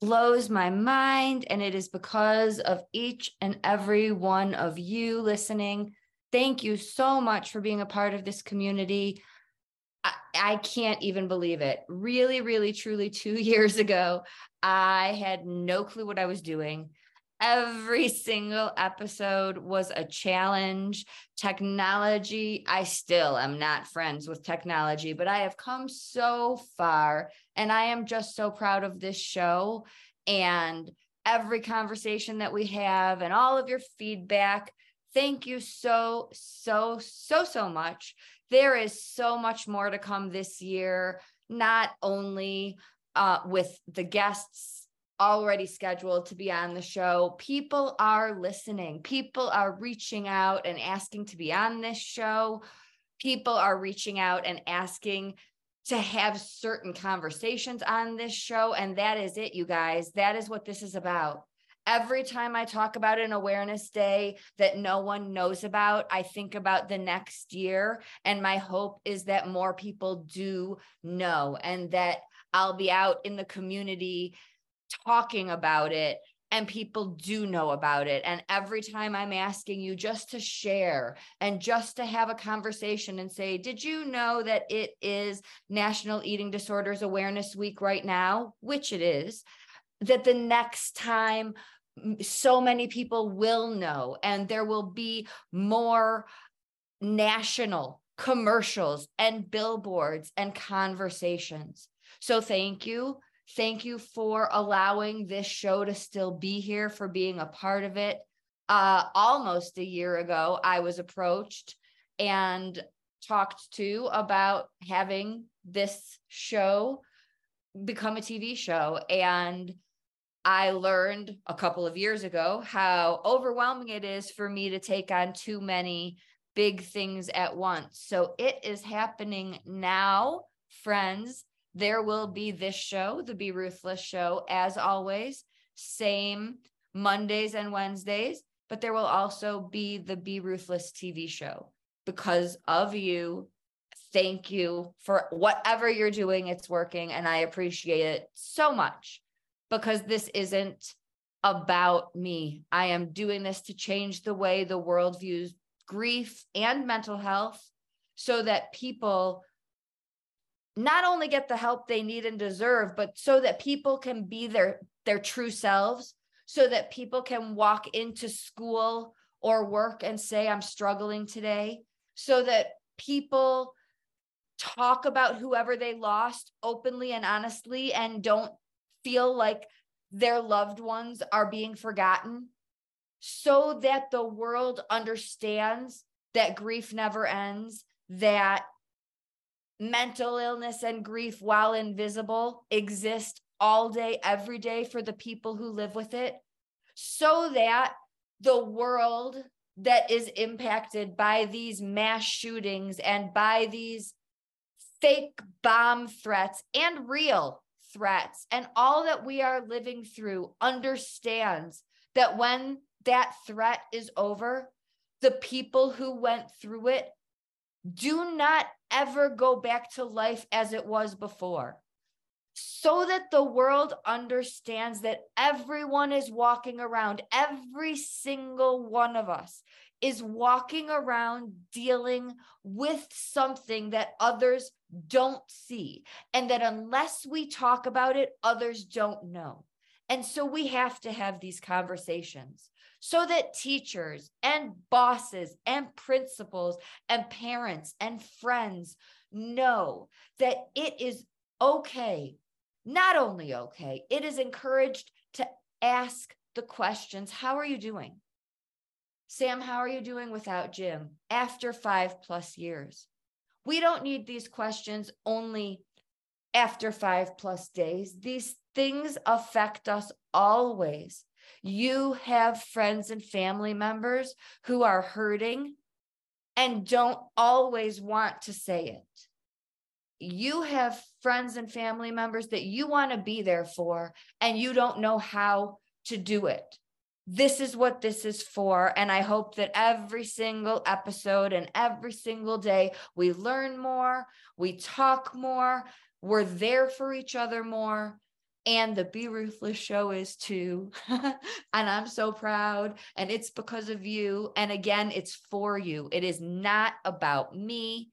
blows my mind. And it is because of each and every one of you listening. Thank you so much for being a part of this community. I, I can't even believe it. Really, really, truly, two years ago, I had no clue what I was doing. Every single episode was a challenge. Technology, I still am not friends with technology, but I have come so far and I am just so proud of this show and every conversation that we have and all of your feedback. Thank you so, so, so, so much. There is so much more to come this year, not only uh, with the guests already scheduled to be on the show. People are listening, people are reaching out and asking to be on this show. People are reaching out and asking to have certain conversations on this show. And that is it, you guys. That is what this is about. Every time I talk about an awareness day that no one knows about, I think about the next year. And my hope is that more people do know and that I'll be out in the community talking about it and people do know about it. And every time I'm asking you just to share and just to have a conversation and say, Did you know that it is National Eating Disorders Awareness Week right now? Which it is. That the next time so many people will know, and there will be more national commercials and billboards and conversations. So, thank you Thank you for allowing this show to still be here, for being a part of it. Uh, almost a year ago, I was approached and talked to about having this show become a TV show. And I learned a couple of years ago how overwhelming it is for me to take on too many big things at once. So it is happening now, friends there will be this show, the Be Ruthless show, as always, same Mondays and Wednesdays, but there will also be the Be Ruthless TV show because of you. Thank you for whatever you're doing. It's working, and I appreciate it so much because this isn't about me. I am doing this to change the way the world views grief and mental health so that people not only get the help they need and deserve, but so that people can be their their true selves, so that people can walk into school or work and say, I'm struggling today, so that people talk about whoever they lost openly and honestly and don't feel like their loved ones are being forgotten, so that the world understands that grief never ends, that mental illness and grief, while invisible, exist all day, every day for the people who live with it, so that the world that is impacted by these mass shootings and by these fake bomb threats and real threats and all that we are living through understands that when that threat is over, the people who went through it do not ever go back to life as it was before. So that the world understands that everyone is walking around, every single one of us is walking around dealing with something that others don't see. And that unless we talk about it, others don't know. And so we have to have these conversations so that teachers and bosses and principals and parents and friends know that it is okay, not only okay, it is encouraged to ask the questions How are you doing? Sam, how are you doing without Jim after five plus years? We don't need these questions only after five plus days. These things affect us always. You have friends and family members who are hurting and don't always want to say it. You have friends and family members that you want to be there for, and you don't know how to do it. This is what this is for. And I hope that every single episode and every single day we learn more, we talk more, we're there for each other more, and the Be Ruthless show is two. and I'm so proud. And it's because of you. And again, it's for you. It is not about me.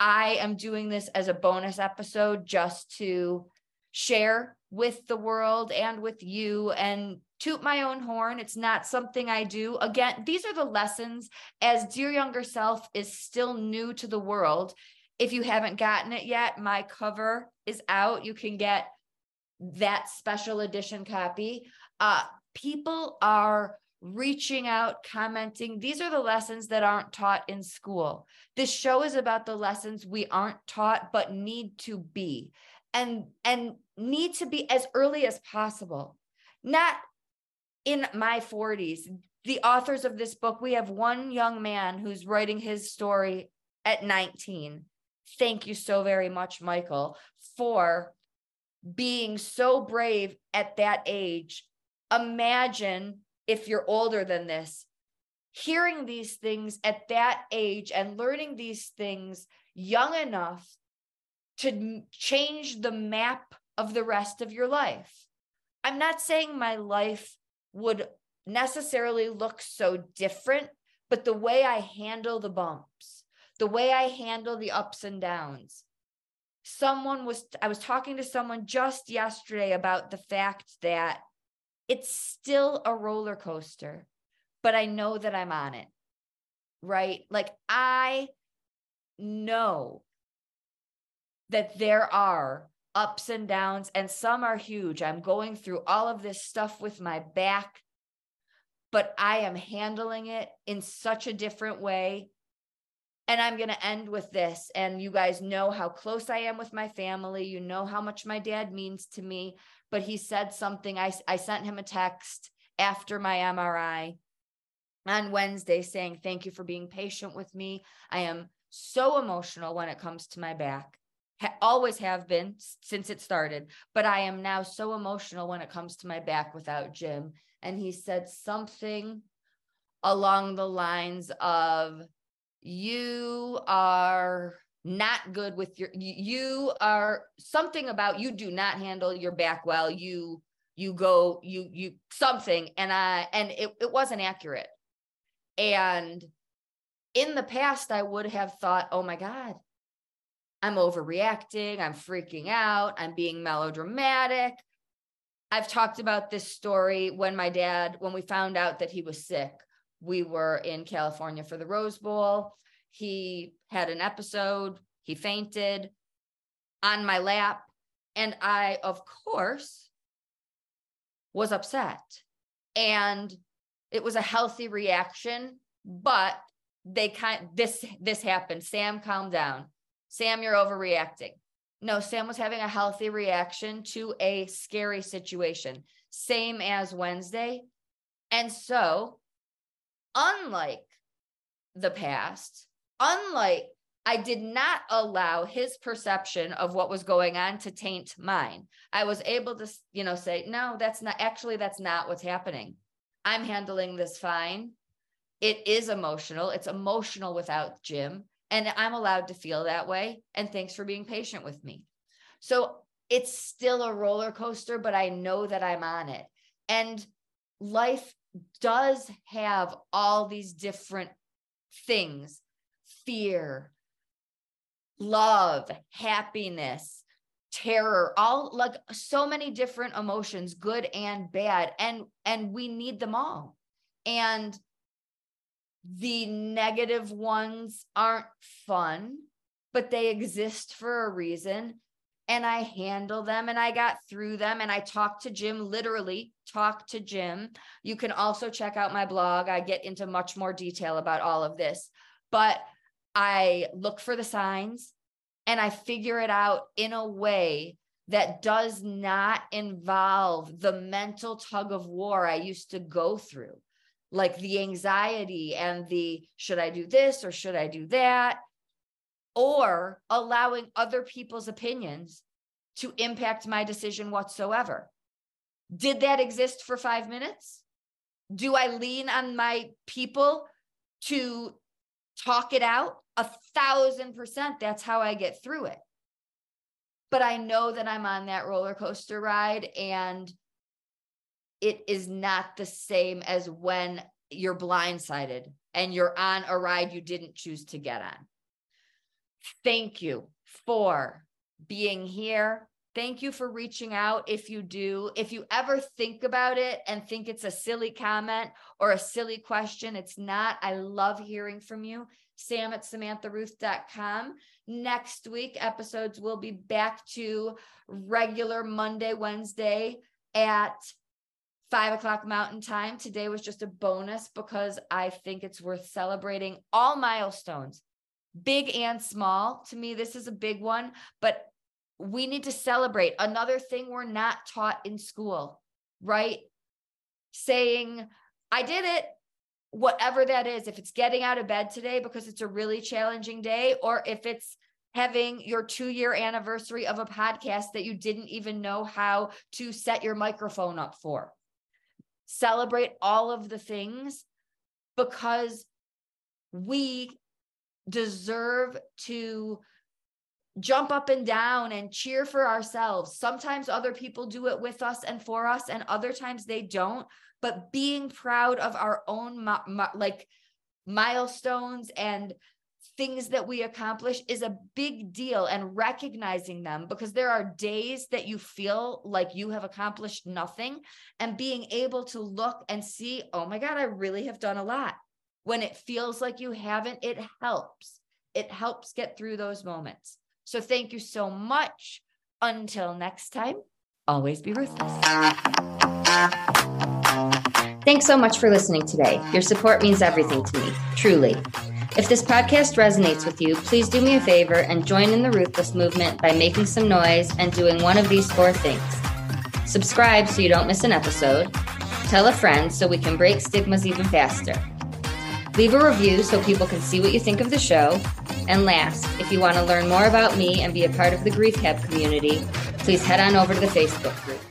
I am doing this as a bonus episode just to share with the world and with you and toot my own horn. It's not something I do. Again, these are the lessons as Dear Younger Self is still new to the world. If you haven't gotten it yet, my cover is out. You can get that special edition copy. Uh, people are reaching out, commenting. These are the lessons that aren't taught in school. This show is about the lessons we aren't taught but need to be and and need to be as early as possible. Not in my 40s. The authors of this book, we have one young man who's writing his story at 19. Thank you so very much, Michael, for being so brave at that age. Imagine if you're older than this, hearing these things at that age and learning these things young enough to change the map of the rest of your life. I'm not saying my life would necessarily look so different, but the way I handle the bumps, the way I handle the ups and downs, someone was i was talking to someone just yesterday about the fact that it's still a roller coaster but i know that i'm on it right? Like i know that there are ups and downs and some are huge. I'm going through all of this stuff with my back but i am handling it in such a different way and I'm going to end with this. And you guys know how close I am with my family. You know how much my dad means to me. But he said something. I, I sent him a text after my MRI on Wednesday saying, Thank you for being patient with me. I am so emotional when it comes to my back. Ha- always have been since it started, but I am now so emotional when it comes to my back without Jim. And he said something along the lines of, you are not good with your you are something about you do not handle your back well. You you go you you something. And i and it, it wasn't accurate. And in the past i would have thought oh my god i'm overreacting. I'm freaking out. I'm being melodramatic. I've talked about this story when my dad when we found out that he was sick we were in California for the Rose Bowl. He had an episode, he fainted on my lap. And I, of course, was upset. And it was a healthy reaction, but they kind this this happened. Sam, calm down. Sam, you're overreacting. No, Sam was having a healthy reaction to a scary situation, same as Wednesday. And so unlike the past, unlike I did not allow his perception of what was going on to taint mine. I was able to, you know, say, no, that's not actually, that's not what's happening. I'm handling this fine. It is emotional. It's emotional without Jim. And I'm allowed to feel that way. And thanks for being patient with me. So it's still a roller coaster, but I know that I'm on it. And life does have all these different things fear, love, happiness, terror, all like so many different emotions, good and bad. And and we need them all. And the negative ones aren't fun, but they exist for a reason and I handle them and I got through them and I talked to Jim, literally talk to Jim. You can also check out my blog. I get into much more detail about all of this, but I look for the signs and I figure it out in a way that does not involve the mental tug of war I used to go through, like the anxiety and the should I do this or should I do that? Or allowing other people's opinions to impact my decision whatsoever. Did that exist for five minutes? Do I lean on my people to talk it out? A thousand percent. That's how I get through it but I know that I'm on that roller coaster ride and it is not the same as when you're blindsided and you're on a ride you didn't choose to get on. Thank you for being here. Thank you for reaching out if you do. If you ever think about it and think it's a silly comment or a silly question, it's not. I love hearing from you sam at samantharuth.com. Next week, episodes will be back to regular Monday, Wednesday at five o'clock mountain time. Today was just a bonus because I think it's worth celebrating all milestones, big and small. To me, this is a big one, but we need to celebrate another thing we're not taught in school, right? Saying, I did it whatever that is, if it's getting out of bed today because it's a really challenging day, or if it's having your two year anniversary of a podcast that you didn't even know how to set your microphone up for. Celebrate all of the things because we deserve to jump up and down and cheer for ourselves. Sometimes other people do it with us and for us, and other times they don't. But being proud of our own like milestones and things that we accomplish is a big deal and recognizing them because there are days that you feel like you have accomplished nothing and being able to look and see oh my god I really have done a lot. When it feels like you haven't it helps. It helps get through those moments so thank you so much until next time always be ruthless Thanks so much for listening today. Your support means everything to me, truly. If this podcast resonates with you, please do me a favor and join in the Ruthless movement by making some noise and doing one of these four things. Subscribe so you don't miss an episode. Tell a friend so we can break stigmas even faster. Leave a review so people can see what you think of the show. And last, if you want to learn more about me and be a part of the Grief Cab community, please head on over to the Facebook group.